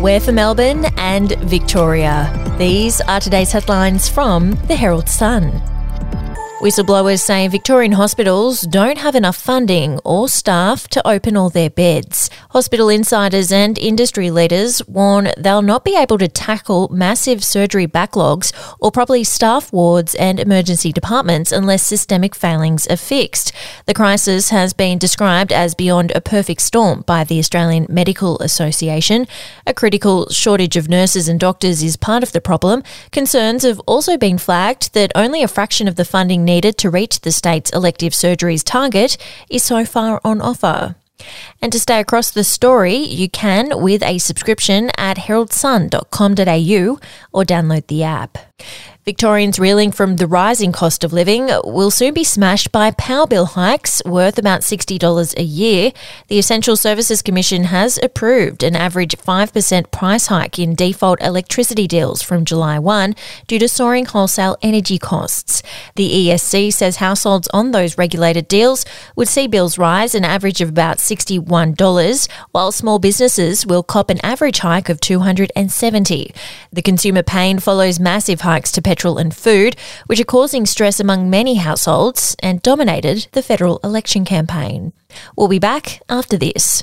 We're for Melbourne and Victoria. These are today's headlines from the Herald Sun. Whistleblowers say Victorian hospitals don't have enough funding or staff to open all their beds. Hospital insiders and industry leaders warn they'll not be able to tackle massive surgery backlogs or properly staff wards and emergency departments unless systemic failings are fixed. The crisis has been described as beyond a perfect storm by the Australian Medical Association. A critical shortage of nurses and doctors is part of the problem. Concerns have also been flagged that only a fraction of the funding needed to reach the state's elective surgeries target is so far on offer. And to stay across the story, you can with a subscription at heraldsun.com.au or download the app. Victorians reeling from the rising cost of living will soon be smashed by power bill hikes worth about $60 a year. The Essential Services Commission has approved an average 5% price hike in default electricity deals from July 1 due to soaring wholesale energy costs. The ESC says households on those regulated deals would see bills rise an average of about $61, while small businesses will cop an average hike of $270. The consumer pain follows massive hikes to petrol and food, which are causing stress among many households and dominated the federal election campaign. We'll be back after this.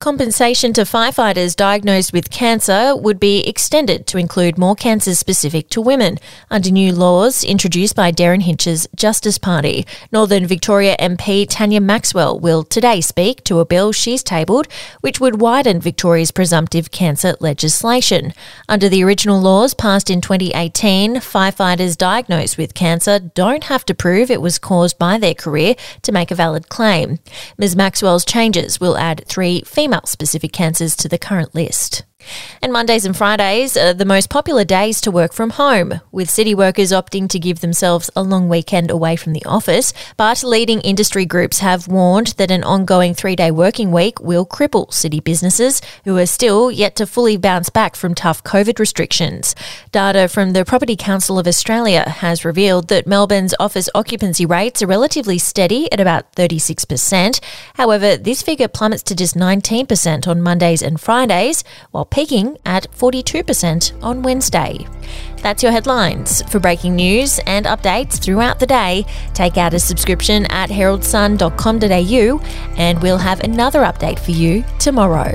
Compensation to firefighters diagnosed with cancer would be extended to include more cancers specific to women under new laws introduced by Derryn Hinch's Justice Party. Northern Victoria MP Tania Maxwell will today speak to a bill she's tabled which would widen Victoria's presumptive cancer legislation. Under the original laws passed in 2018, firefighters diagnosed with cancer don't have to prove it was caused by their career to make a valid claim. Ms. Maxwell's changes will add three female specific cancers to the current list. And Mondays and Fridays are the most popular days to work from home, with city workers opting to give themselves a long weekend away from the office. But leading industry groups have warned that an ongoing three day working week will cripple city businesses who are still yet to fully bounce back from tough COVID restrictions. Data from the Property Council of Australia has revealed that Melbourne's office occupancy rates are relatively steady at about 36%. However, this figure plummets to just 19% on Mondays and Fridays, while peaking at 42% on Wednesday. That's your headlines. For breaking news and updates throughout the day, take out a subscription at heraldsun.com.au and we'll have another update for you tomorrow.